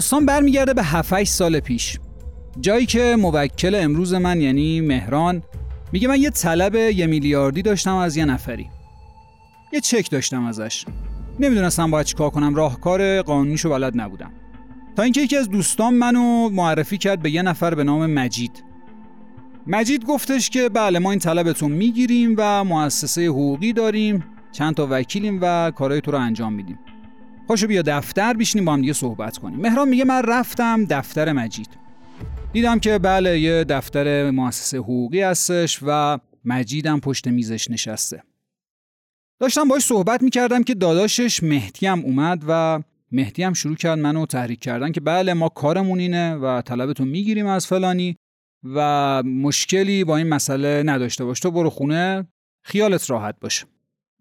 داستان برمیگرده به 7 سال پیش. جایی که موکل امروز من یعنی مهران میگه من یه طلب یه میلیاردی داشتم از یه نفری. یه چک داشتم ازش. نمی‌دونستم باید چیکار کنم راهکار قانونیشو بلد نبودم. تا اینکه یکی از دوستان منو معرفی کرد به یه نفر به نام مجید. مجید گفتش که بله ما این طلبتون می‌گیریم و مؤسسه حقوقی داریم چند تا وکیلیم و کارهای تو رو انجام میدیم. پاشو بیا دفتر بیشینیم با هم دیگه صحبت کنیم. مهران میگه من رفتم دفتر مجید. دیدم که بله یه دفتر مؤسسه حقوقی هستش و مجیدم پشت میزش نشسته. داشتم باش صحبت می‌کردم که داداشش مهدی هم اومد و مهدی هم شروع کرد منو تحریک کردن که بله ما کارمون اینه و طلبتون می‌گیریم از فلانی و مشکلی با این مسئله نداشته باش. تو برو خونه خیالت راحت باشه.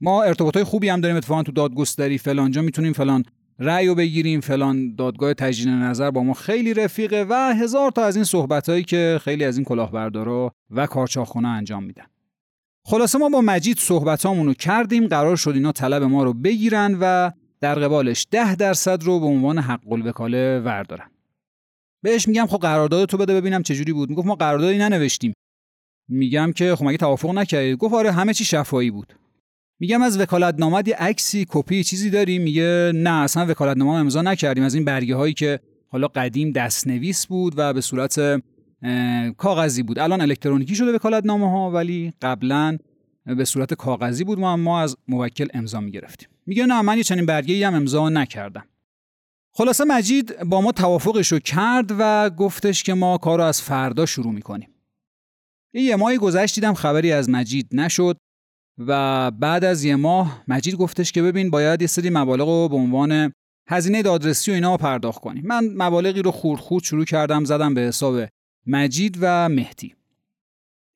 ما ارتباطای خوبی هم داریم اتفاقا تو دادگستری فلانجا می‌تونیم فلان رأی رو بگیریم فلان دادگاه تجدید نظر با ما خیلی رفیقه و هزار تا از این صحبتهایی که خیلی از این کلاهبردارا و کارچاخونه انجام میدن. خلاصه ما با مجید صحبتامون رو کردیم قرار شد اینا طلب ما رو بگیرن و در قبالش ده درصد رو به عنوان حق الوکاله وردارن. بهش میگم خب قرارداد تو بده ببینم چه جوری بود. می‌گفت ما قراردادی ننوشتیم. میگم که خب مگه توافق نکردید؟ گفت آره همه چی شفایی بود. میگم از وکالت نامه یه عکسی کپی چیزی داری میگه نه اصلا وکالت نامه امضا نکردیم. از این برگه هایی که حالا قدیم دستنویس بود و به صورت کاغذی بود. الان الکترونیکی شده وکالت نامه ها ولی قبلا به صورت کاغذی بود. ما ما از موکل امضا می‌گرفتیم. میگه نه من یه چنین برگه هم امضا نکردم. خلاصه مجید با ما توافقش رو کرد و گفتش که ما کار از فردا شروع می‌کنیم. یه ماهی گذشت دیدم خبری از مجید نشد. و بعد از یه ماه مجید گفتش که ببین باید یه سری مبالغ رو به عنوان هزینه دادرسی و اینا پرداخت کنیم من مبالغی رو خورد شروع کردم زدم به حساب مجید و مهدی.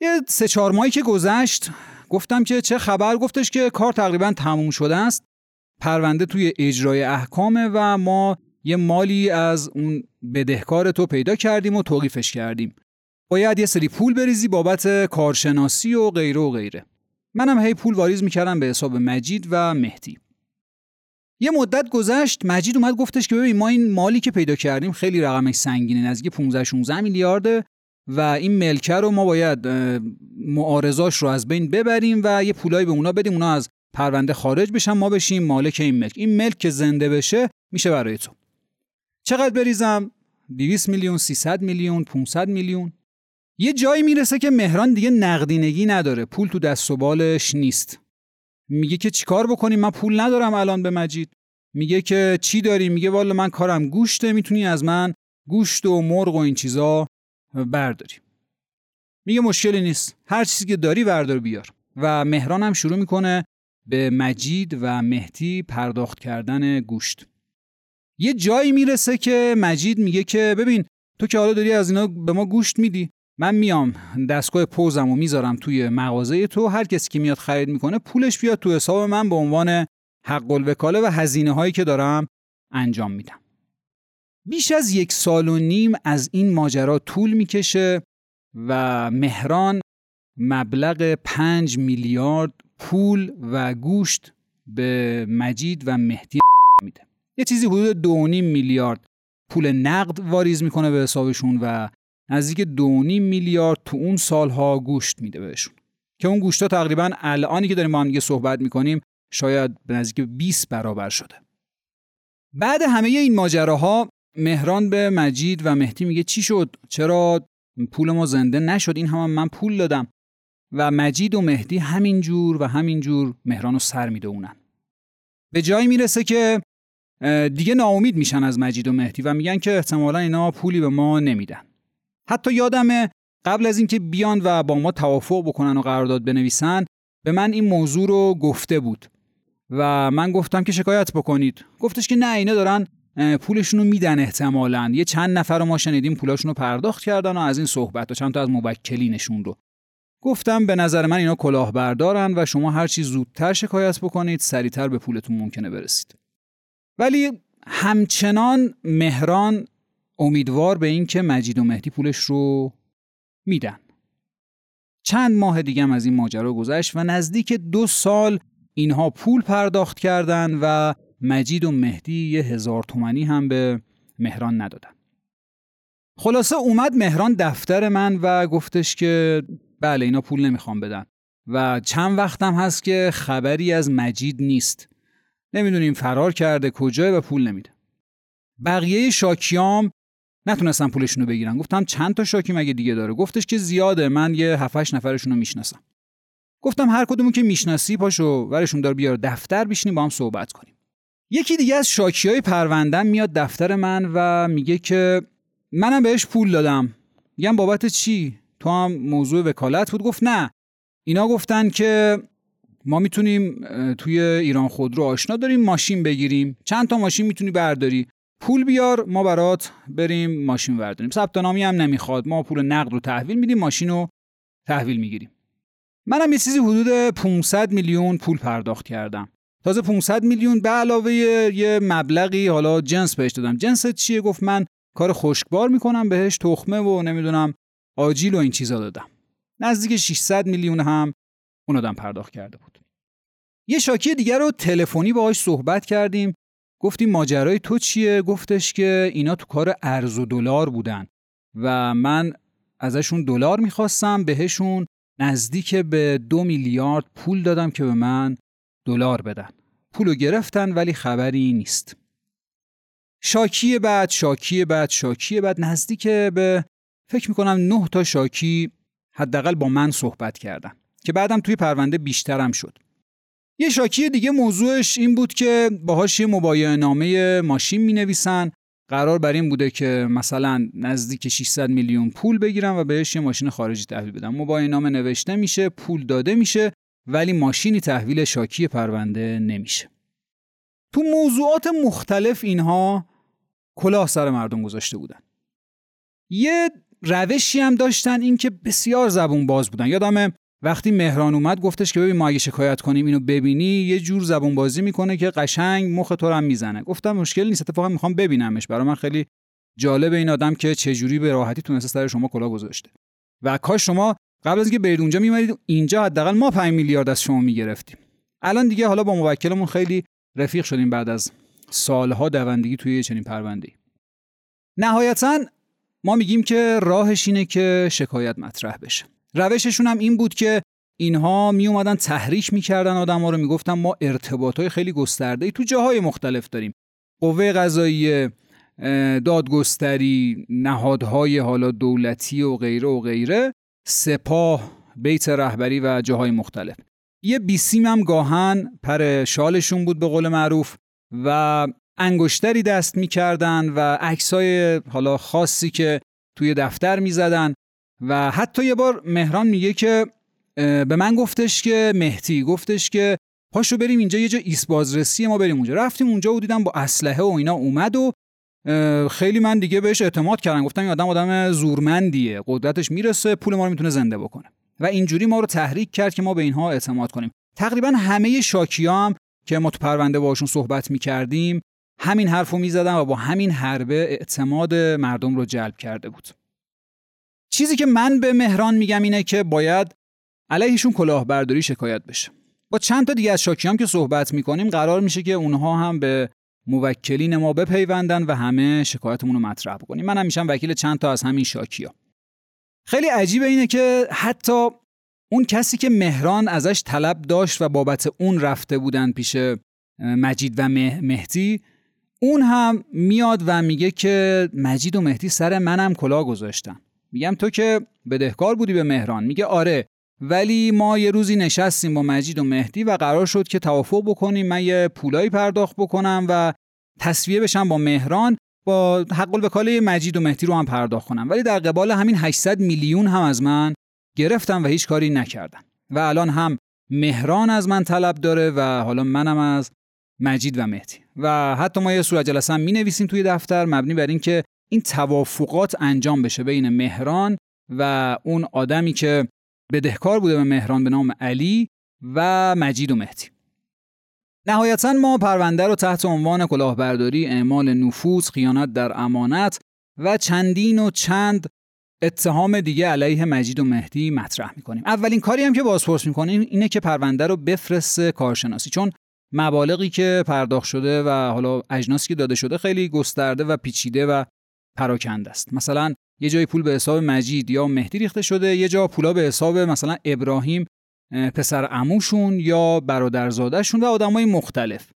یه سه چهار ماهی که گذشت گفتم که چه خبر؟ گفتش که کار تقریبا تموم شده است. پرونده توی اجرای احکامه و ما یه مالی از اون بدهکار تو پیدا کردیم و توقیفش کردیم. باید یه سری پول بریزی بابت کارشناسی و غیره و غیره. منم هی پول واریز می‌کردم به حساب مجید و مهدی. یه مدت گذشت مجید اومد گفتش که ببین ما این مالی که پیدا کردیم خیلی رقمش سنگینه نزدیک 15 16 میلیارده و این ملکه رو ما باید معارضاش رو از بین ببریم و یه پولایی به اونا بدیم اونا از پرونده خارج بشن ما بشیم مالک این ملک. این ملک که زنده بشه میشه برای تو. چقدر بریزم؟ 200 میلیون 300 میلیون 500 میلیون. یه جایی می‌رسه که مهران دیگه نقدینگی نداره. پول تو دست و بالش نیست. میگه که چیکار بکنیم؟ من پول ندارم الان به مجید. میگه که چی داری؟ میگه والا من کارم گوشته می‌تونی از من گوشت و مرغ و این چیزا برداری. میگه مشکلی نیست. هر چیزی که داری بردار بیار. و مهران هم شروع می‌کنه به مجید و مهدی پرداخت کردن گوشت. یه جایی می‌رسه که مجید میگه که ببین تو که حالا داری از اینا به ما گوشت میدی. من میام دستگاه پوزم و می‌ذارم توی مغازه تو هر کسی که میاد خرید می‌کنه پولش بیاد تو حساب من به عنوان حق الوکاله و هزینه هایی که دارم انجام میدم. بیش از یک سال و نیم از این ماجرا طول می‌کشه و مهران مبلغ پنج میلیارد پول و گوشت به مجید و مهدی میده. یه چیزی حدود دو میلیارد پول نقد واریز می‌کنه به حسابشون و نزدیک دو میلیارد تو اون سالها گوشت میده بهشون. که اون گوشتا تقریبا الانی که داریم با هم دیگه صحبت می‌کنیم شاید به نزدیک 20 برابر شده. بعد همه این ماجراها مهران به مجید و مهدی میگه چی شد؟ چرا پول ما زنده نشد؟ این هم, من پول دادم. و مجید و مهدی همینجور و همینجور مهران رو سر می‌دونن به جایی می‌رسه که دیگه ناامید میشن از مجید و مهدی و میگن که احتمالا اینا پولی به ما نمیدن. حتی یادمه قبل از اینکه بیان و با ما توافق بکنن و قرارداد بنویسن به من این موضوع رو گفته بود و من گفتم که شکایت بکنید. گفتش که نه اینا دارن پولشون رو میدن احتمالا. یه چند نفر رو ما شنیدیم پولاشون رو پرداخت کردن و از این صحبت و چند تا از موکلینشون رو. گفتم به نظر من اینا کلاهبردارن و شما هر چی زودتر شکایت بکنید سریعتر به پولتون ممکنه برسید. ولی همچنان مهران امیدوار به این که مجید و مهدی پولش رو میدن. چند ماه دیگه از این ماجرا گذشت و نزدیک دو سال اینها پول پرداخت کردن و مجید و مهدی یه هزار تومنی هم به مهران ندادن. خلاصه اومد مهران دفتر من و گفتش که بله اینا پول نمی‌خوام بدن. و چند وقتم هست که خبری از مجید نیست. نمی‌دونیم فرار کرده کجای و پول نمیده. بقیه شاکیام نتونستم پولشون رو بگیرن. گفتم چند تا شاکی مگه دیگه داره؟ گفتش که زیاده من یه 7 نفرشون رو می‌شناسم. گفتم هر کدومو که می‌شناسی پاشو ورشون دار بیار دفتر بشینیم با هم صحبت کنیم. یکی دیگه از شاکی های پروندم میاد دفتر من و میگه که منم بهش پول دادم. میگم بابت چی؟ تو هم موضوع وکالت بود؟ گفت نه. اینا گفتن که ما می‌تونیم توی ایران خودرو آشنا داریم ماشین بگیریم. چند تا ماشین می‌تونی برداری؟ پول بیار ما برات بریم ماشین برداریم. ثبت نامی هم نمی‌خواد. ما پول نقد رو تحویل میدیم ماشین رو تحویل می‌گیریم. منم یه چیزی حدود 500 میلیون پول پرداخت کردم. تازه 500 میلیون به علاوه یه مبلغی حالا جنس بهش دادم. جنس چیه؟ گفت من کار خشکبار می‌کنم بهش تخمه و نمی‌دونم آجیل و این چیزا دادم. نزدیک 600 میلیون هم اون آدم پرداخت کرده بود. یه شاکی دیگر رو تلفنی باهاش صحبت کردیم. گفتیم ماجرای تو چیه؟ گفتش که اینا تو کار ارز و دلار بودن و من ازشون دلار می‌خواستم بهشون نزدیک به دو میلیارد پول دادم که به من دلار بدن. پولو گرفتن ولی خبری نیست. شاکی بعد شاکی بعد شاکی بعد نزدیک به فکر می‌کنم نه تا شاکی حداقل با من صحبت کردن که بعدم توی پرونده بیشترم شد. یه شاکی دیگه موضوعش این بود که باهاش یه مبایع نامه ماشین می نویسن قرار بر این بوده که مثلا نزدیک 600 میلیون پول بگیرن و بهش یه ماشین خارجی تحویل بدن. مبایع نامه نوشته میشه پول داده میشه ولی ماشینی تحویل شاکی پرونده نمیشه. تو موضوعات مختلف اینها کلاه سر مردم گذاشته بودن. یه روشی هم داشتن این که بسیار زبون باز بودن. یادمه وقتی مهران اومد گفتش که ببین ما اگه شکایت کنیم اینو ببینی یه جور زبون بازی می‌کنه که قشنگ مخ تو هم می‌زنه. گفتم مشکل نیست اتفاقا می‌خوام ببینمش. برای من خیلی جالب این آدم که چه جوری به راحتی تونسته سر شما کلا گذاشته. و کاش شما قبل از اینکه برید اونجا میمرید اینجا حداقل ما 5 میلیارد از شما می‌گرفتیم. الان دیگه حالا با موکلمون خیلی رفیق شدیم بعد از سالها دوندگی توی چنین پرونده نهایتا ما میگیم که راهش اینه که شکایت مطرح بشه. روششون هم این بود که اینها می اومدن تحریک می‌کردن آدم ها رو می‌گفتن ما ارتباط های خیلی گسترده ای تو جاهای مختلف داریم. قوه قضایی دادگستری نهادهای حالا دولتی و غیره و غیره سپاه بیت رهبری و جاهای مختلف. یه بیسیم هم گاهن پر شالشون بود به قول معروف و انگشتری دست می‌کردن و عکسای حالا خاصی که توی دفتر می‌زدن و حتی یه بار مهران میگه که به من گفتش که مهتی گفتش که پاشو بریم اینجا یه جا ایست بازرسی ما بریم اونجا. رفتیم اونجا و دیدم با اسلحه و اینا اومد و خیلی من دیگه بهش اعتماد کردم. گفتم این آدم آدم زورمندیه. قدرتش می‌رسه پول ما رو می‌تونه زنده بکنه. و اینجوری ما رو تحریک کرد که ما به اینها اعتماد کنیم. تقریبا همه شاکیا هم که ما تو پرونده باشون صحبت می‌کردیم همین حرفو می‌زدن و با همین حربه اعتماد مردم رو جلب کرده بود. چیزی که من به مهران میگم اینه که باید علیهشون کلاهبرداری شکایت بشه. با چند تا دیگه از شاکیام که صحبت می‌کنیم قرار میشه که اونها هم به موکلین ما بپیوندن و همه شکایتمون رو مطرح بکنیم. من هم میشم وکیل چند تا از همین شاکیا خیلی عجیبه اینه که حتی اون کسی که مهران ازش طلب داشت و بابت اون رفته بودن پیش مجید و مهدی اون هم میاد و میگه که مجید و مهدی سر منم کلا گذاشتن. میگم تو که بدهکار بودی به مهران. میگه آره ولی ما یه روزی نشستیم با مجید و مهدی و قرار شد که توافق بکنیم. من یه پولایی پرداخت بکنم و تصویه بشم با مهران با حق الوکاله مجید و مهدی رو هم پرداخت کنم. ولی در قبال همین 800 میلیون هم از من گرفتم و هیچ کاری نکردن و الان هم مهران از من طلب داره و حالا منم از مجید و مهدی. و حتی ما یه صورت جلسه هم می نویسیم توی دفتر مبنی بر اینکه این توافقات انجام بشه بین مهران و اون آدمی که بدهکار بوده به مهران به نام علی و مجید و مهدی. نهایتا ما پرونده رو تحت عنوان کلاهبرداری اعمال نفوذ خیانت در امانت و چندین و چند اتهام دیگه علیه مجید و مهدی مطرح می‌کنیم. اولین کاری هم که بازپرس می‌کنیم اینه که پرونده رو بفرسته کارشناسی چون مبالغی که پرداخت شده و حالا اجناسی که داده شده خیلی گسترده و پیچیده و پراکنده است. مثلا یه جای پول به حساب مجید یا مهدی ریخته شده یه جا پولا به حساب مثلا ابراهیم پسر عموشون یا برادرزادهشون و آدمای مختلف.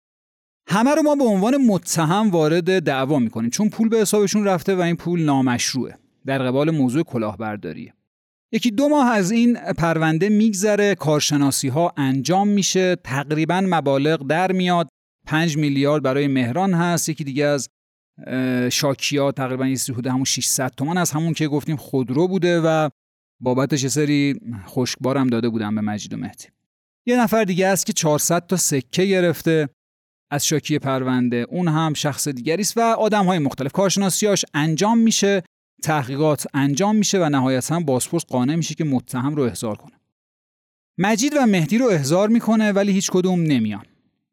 همه رو ما به عنوان متهم وارد دعوا می‌کنیم چون پول به حسابشون رفته و این پول نامشروعه. در قبال موضوع کلاهبرداریه یکی دو ماه از این پرونده میگذره کارشناسی ها انجام میشه تقریبا مبالغ در میاد. 5 میلیارد برای مهران هست یکی دیگه از شاکیا تقریبا یه حدود همون 600 تومان از همون که گفتیم خودرو بوده و بابتش یه سری خشکبارم داده بودن به مجید و مهدی. یه نفر دیگه است که 400 تا سکه گرفته از شاکی پرونده. اون هم شخص دیگری است و آدم های مختلف. کارشناسیاش انجام میشه تحقیقات انجام میشه و نهایتا بازپرس قانع میشه که متهم رو احضار کنه. مجید و مهدی رو احضار می‌کنه ولی هیچ کدوم نمیان.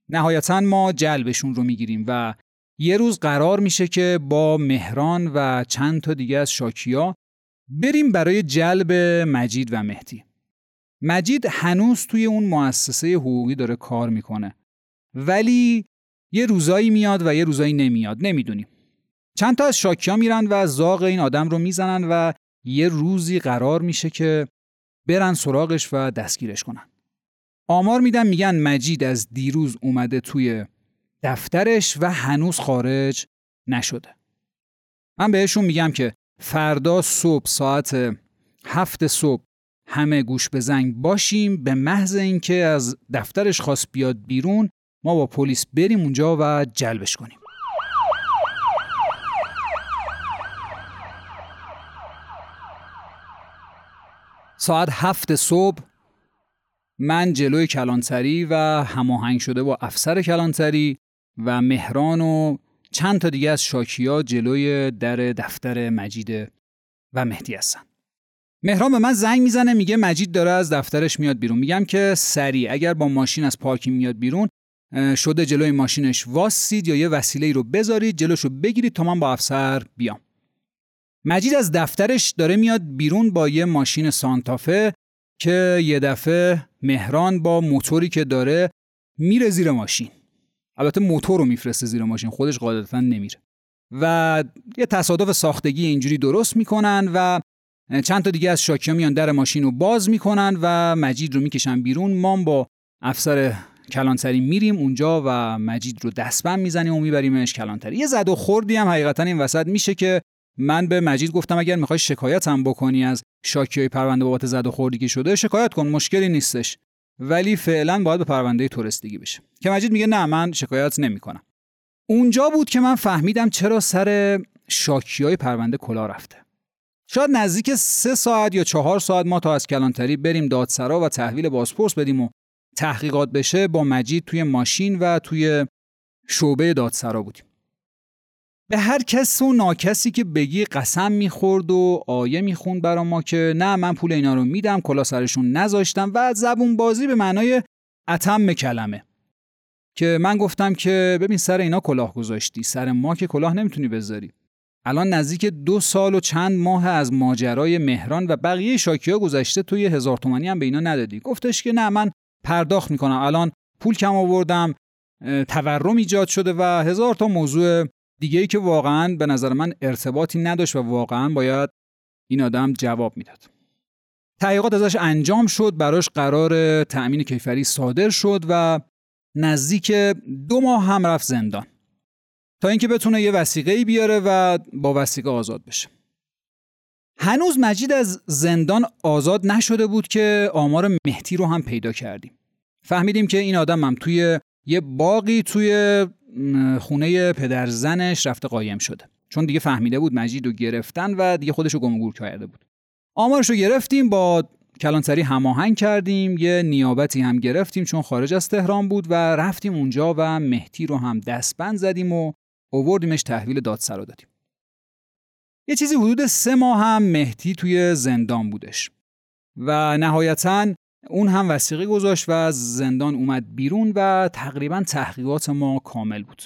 نهایتا ما جلبشون رو می‌گیریم و یه روز قرار میشه که با مهران و چند تا دیگه از شاکیا بریم برای جلب مجید و مهدی. مجید هنوز توی اون مؤسسه حقوقی داره کار می‌کنه. ولی یه روزایی میاد و یه روزایی نمیاد نمی‌دونیم. چند تا از شاکیا میرن و زاغ این آدم رو می‌زنن و یه روزی قرار میشه که برن سراغش و دستگیرش کنن. آمار میدن میگن مجید از دیروز اومده توی دفترش و هنوز خارج نشده. من بهشون میگم که فردا صبح ساعت هفت صبح همه گوش به زنگ باشیم به محض اینکه از دفترش خواست بیاد بیرون ما با پلیس بریم اونجا و جلبش کنیم. ساعت هفت صبح من جلوی کلانتری و هماهنگ شده با افسر کلانتری و مهران و چند تا دیگه از شاکیا جلوی در دفتر مجید و مهدی هستن. مهران به من زنگ می‌زنه میگه مجید داره از دفترش میاد بیرون. میگم که سریع اگر با ماشین از پارکینگ میاد بیرون شده جلوی ماشینش. واسید یا یه وسیله رو بذارید جلوشو بگیرید تا من با افسر بیام. مجید از دفترش داره میاد بیرون با یه ماشین سانتافه که یه دفعه مهران با موتوری که داره میره زیر ماشین. البته موتور رو میفرسته زیر ماشین خودش قاعدتا نمیره. و یه تصادف ساختگی اینجوری درست می‌کنن و چند تا دیگه از شاکیا میان در ماشین رو باز می‌کنن و مجید رو می‌کشن بیرون. ما با افسر کلانتری میریم اونجا و مجید رو دستبند می‌زنیم و میبریمش کلانتری. یه زد و خوردی هم حقیقتا این وسط میشه که من به مجید گفتم اگر می‌خوای شکایت هم بکنی از شاکیای پرونده بابت زد و خوردی که شده شکایت کن مشکلی نیستش. ولی فعلا باید به پرونده تورستگی بشه. که مجید میگه نه من شکایت نمی‌کنم. اونجا بود که من فهمیدم چرا سر شاکیای پرونده کلا رفته. شاید نزدیک سه ساعت یا چهار ساعت ما تا از کلانتری بریم دادسرا و تحویل بازپرس بدیم و تحقیقات بشه با مجید توی ماشین و توی شعبه دادسرا بودیم. به هر کس و ناکسی که بگی قسم می‌خورد و آیه می‌خوند برا ما که نه من پول اینا رو میدم کلا سرشون نذاشتم و زبون بازی به معنای اتم کلمه. که من گفتم که ببین سر اینا کلاه گذاشتی سر ما که کلاه نمی‌تونی بذاری. الان نزدیک دو سال و چند ماه از ماجرای مهران و بقیه شاکیا گذشته توی هزار تومانی هم به اینا ندادی. گفتش که نه من پرداخت می‌کنم. الان پول کم آوردم تورم ایجاد شده و هزار تا موضوع دیگه ای که واقعا به نظر من ارتباطی نداشت و واقعا باید این آدم جواب می‌داد. تحقیقات ازش انجام شد براش قرار تأمین کیفری صادر شد و نزدیک دو ماه هم رفت زندان. تا اینکه بتونه یه وسیقه بیاره و با وسیقه آزاد بشه. هنوز مجید از زندان آزاد نشده بود که آمار مهتی رو هم پیدا کردیم. فهمیدیم که این آدم هم توی یه باقی توی خونه پدر زنش رفته قایم شده. چون دیگه فهمیده بود مجید رو گرفتن و دیگه خودش رو گم کرده بود. آمارش رو گرفتیم با کلانتری هماهنگ کردیم یه نیابتی هم گرفتیم چون خارج از تهران بود و رفتیم اونجا و مهتی رو هم دستبند زدیم و اووردیمش تحویل دادسرا دادیم. یه چیزی حدود سه ماه هم مهدی توی زندان بودش. و نهایتا اون هم وسیقه گذاشت و از زندان اومد بیرون و تقریبا تحقیقات ما کامل بود.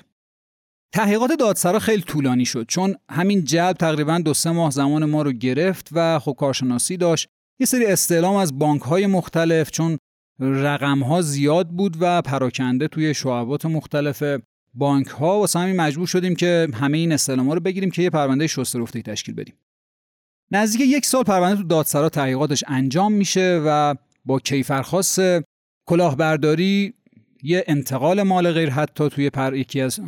تحقیقات دادسرا خیلی طولانی شد چون همین جلب تقریبا دو سه ماه زمان ما رو گرفت و خب کارشناسی داشت. یه سری استعلام از بانک های مختلف چون رقم ها زیاد بود و پراکنده توی شعبات مختلف بانک ها واسه همین مجبور شدیم که همه این استعلام رو بگیریم که یه پرونده شسته رفته تشکیل بدیم. نزدیک یک سال پرونده تو دادسرا تحقیقاتش انجام میشه و با کیفرخواست کلاهبرداری یه انتقال مال غیر حتی توی پر یکی از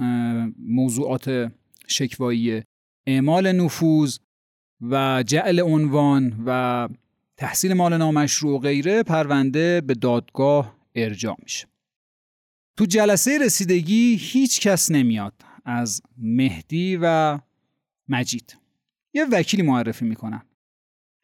موضوعات شکوایی اعمال نفوذ و جعل عنوان و تحصیل مال نامشروع و غیره پرونده به دادگاه ارجاع میشه. تو جلسه رسیدگی هیچ کس نمیاد از مهدی و مجید. یه وکیلی معرفی می‌کنن.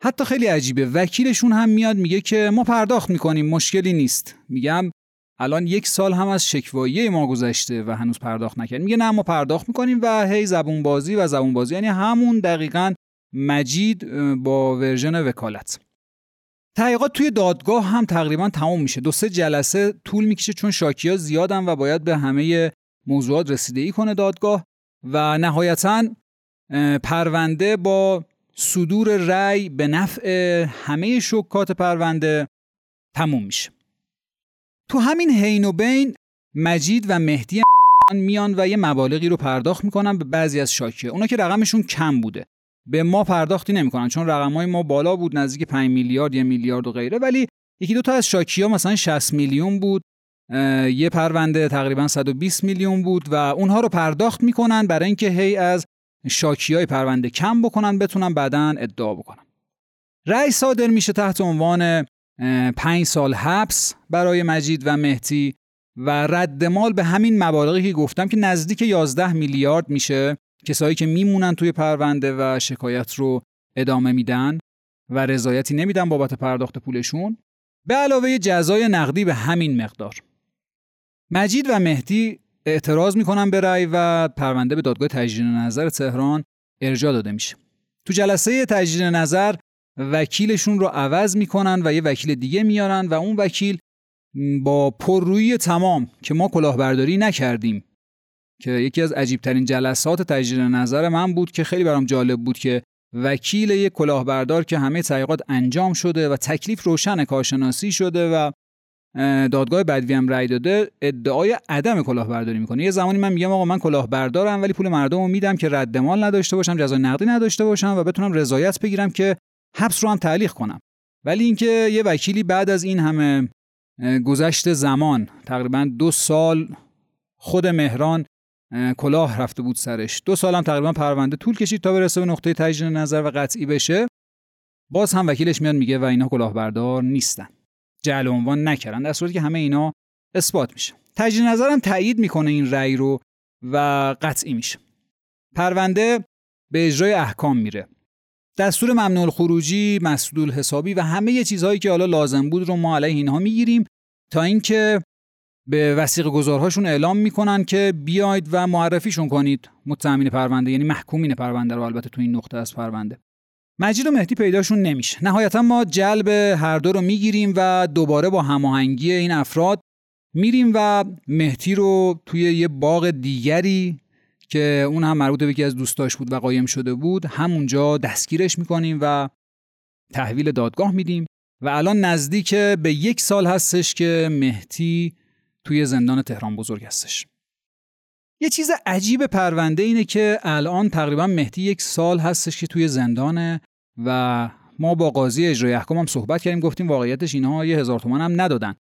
حتی خیلی عجیبه. وکیلشون هم میاد میگه که ما پرداخت می‌کنیم مشکلی نیست. میگم الان یک سال هم از شکوایی ما گذشته و هنوز پرداخت نکردیم میگه نه ما پرداخت می‌کنیم و هی زبون بازی و زبون بازی یعنی همون دقیقا مجید با ورژن وکالت. تحقیقات توی دادگاه هم تقریبا تمام میشه. دو سه جلسه طول می‌کشه چون شاکی زیادن و باید به همه موضوعات رسیدگی کنه دادگاه و نهایتا پرونده با صدور رأی به نفع همه شکات پرونده تموم میشه. تو همین حین و بین مجید و مهدی میان و یه مبالغی رو پرداخت می‌کنن به بعضی از شاکیه. اونا که رقمشون کم بوده. به ما پرداختی نمی‌کنن چون رقمای ما بالا بود نزدیک 5 میلیارد یا میلیارد و غیره. ولی یکی دو تا از شاکی مثلا 60 میلیون بود. یه پرونده تقریبا 120 میلیون بود و اونها رو پرداخت می‌کنن برای اینکه هی از شاکی های پرونده کم بکنن بتونن بعدا ادعا بکنن. رأی صادر میشه تحت عنوان پنج سال حبس برای مجید و مهدی و رد مال به همین مبالغی که گفتم که نزدیک 11 میلیارد میشه. کسایی که میمونن توی پرونده و شکایت رو ادامه میدن و رضایتی نمیدن بابت پرداخت پولشون. به علاوه جزای نقدی به همین مقدار. مجید و مهدی اعتراض می‌کنن به رأی و پرونده به دادگاه تجدید نظر تهران ارجاع داده میشه. تو جلسه تجدید نظر وکیلشون رو عوض می‌کنن و یه وکیل دیگه میارن و اون وکیل با پررویی تمام که ما کلاهبرداری نکردیم که یکی از عجیبترین جلسات تجدید نظر من بود که خیلی برام جالب بود که وکیل یک کلاهبردار که همه تحقیقات انجام شده و تکلیف روشن کارشناسی شده و دادگاه بدوی هم رأی داده ادعای عدم کلاهبرداری می‌کنه. یه زمانی من میگم آقا من کلاهبردارم ولی پول مردم رو میدم که رد مال نداشته باشم جزای نقدی نداشته باشم و بتونم رضایت بگیرم که حبس رو هم تعلیق کنم. ولی اینکه یه وکیلی بعد از این همه گذشت زمان تقریبا دو سال خود مهران کلاه رفته بود سرش. دو سال هم تقریبا پرونده طول کشید تا برسه به نقطه تجدید نظر و قطعی بشه. باز هم وکیلش میاد میگه و اینا کلاهبردار نیستن. جعل عنوان نکردن در صورتی که همه اینا اثبات میشه. تجدید نظرم تایید می‌کنه این رأی رو و قطعی میشه. پرونده به اجرای احکام میره. دستور ممنوع خروجی مسدود حسابی و همه چیزهایی که حالا لازم بود رو ما علیه اینها می‌گیریم تا اینکه به وسیق گذارهاشون اعلام می‌کنن که بیاید و معرفیشون کنید متهمین پرونده یعنی محکومین پرونده رو البته تو این نقطه از پرونده. مجید و مهدی پیداشون نمیشه. نهایتا ما جلب هر دو رو می‌گیریم و دوباره با هماهنگی این افراد میریم و مهدی رو توی یه باغ دیگری که اون هم مربوط به یکی از دوستاش بود و قایم شده بود همونجا دستگیرش می‌کنیم و تحویل دادگاه میدیم و الان نزدیک به یک سال هستش که مهدی توی زندان تهران بزرگ هستش. یه چیز عجیب پرونده اینه که الان تقریبا مهدی یک سال هستش که توی زندانه و ما با قاضی اجرای احکام هم صحبت کردیم گفتیم واقعیتش اینها یه هزار تومن هم ندادن.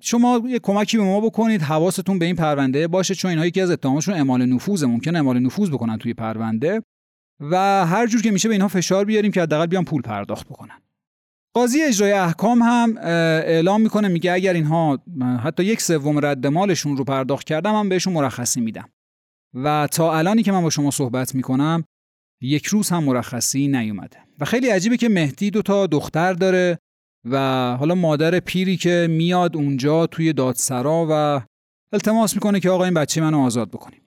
شما یه کمکی به ما بکنید حواستون به این پرونده باشه چون اینها یکی از اتهامشون اعمال نفوذ ممکن اعمال نفوذ بکنن توی پرونده و هر جور که میشه به اینها فشار بیاریم که حداقل بیان پول پرداخت بکنن. قاضی اجرای احکام هم اعلام می‌کنه میگه اگر اینها حتی یک سوم رد مالشون رو پرداخت کردم من بهشون مرخصی میدم. و تا الانی که من با شما صحبت می‌کنم یک روز هم مرخصی نیومده. و خیلی عجیبه که مهدی دو تا دختر داره و حالا مادر پیری که میاد اونجا توی دادسرا و التماس می‌کنه که آقا این بچه منو آزاد بکنیم.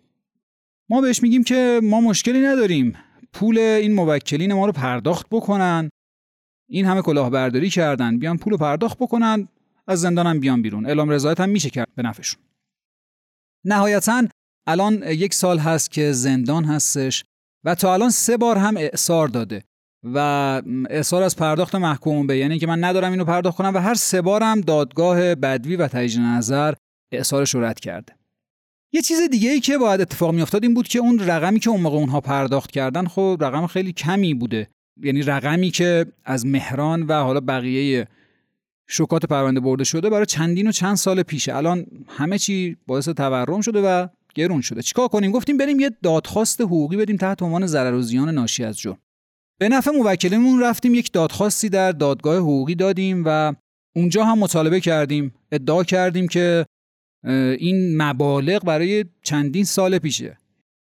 ما بهش میگیم که ما مشکلی نداریم. پول این موکلین ما رو پرداخت بکنن. این همه کلاهبرداری کردن بیان پول پرداخت بکنن از زندانم بیان بیرون. اعلام رضایت هم میشه کرد به نفعشون. نهایتا الان یک سال هست که زندان هستش و تا الان سه بار هم اعصار داده و اصرار از پرداخت محکوم به یعنی که من ندارم اینو پرداخت کنم و هر سه بارم دادگاه بدوی و تجدید نظر رو رد کرده. یه چیز دیگه ای که باید اتفاق میافتاد این بود که اون رقمی که اون موقع اونها پرداخت کردن خب رقم خیلی کمی بوده. یعنی رقمی که از مهران و حالا بقیه شکات پرونده برده شده برای چندین و چند سال پیشه. الان همه چی باعث تورم شده و گرون شده. چیکار کنیم؟ گفتیم بریم یه دادخواست حقوقی بدیم تحت عنوان ضرر و زیان ناشی از جرم. به نفع موکلمون رفتیم یک دادخواستی در دادگاه حقوقی دادیم و اونجا هم مطالبه کردیم ادعا کردیم که این مبالغ برای چندین سال پیشه.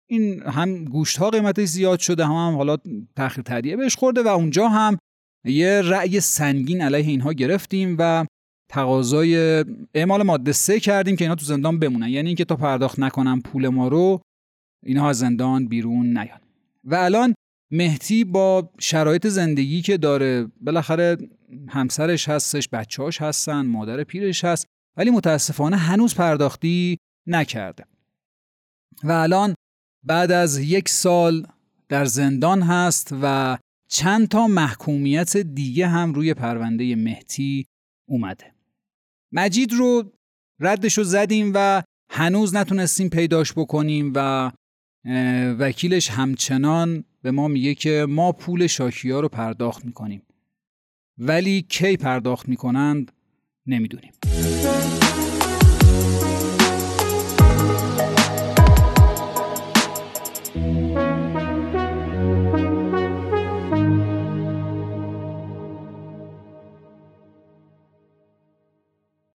این هم گوشت ها قیمتش زیاد شده هم, هم حالا تأخیر تدیه بهش خورده و اونجا هم یه رأی سنگین علیه اینها گرفتیم و تقاضای اعمال ماده سه کردیم که اینا تو زندان بمونن. یعنی اینکه تا پرداخت نکنم پول ما رو اینها از زندان بیرون نیان. و الان مهتی با شرایط زندگی که داره بالاخره همسرش هستش بچه‌هاش هستن مادر پیرش هست ولی متاسفانه هنوز پرداختی نکرده. و الان بعد از یک سال در زندان هست و چند تا محکومیت دیگه هم روی پرونده مهتی اومده. مجید رو ردش رو زدیم و هنوز نتونستیم پیداش بکنیم و وکیلش همچنان به ما میگه که ما پول شاکیا رو پرداخت می‌کنیم. ولی کی پرداخت می‌کنند نمی‌دونیم.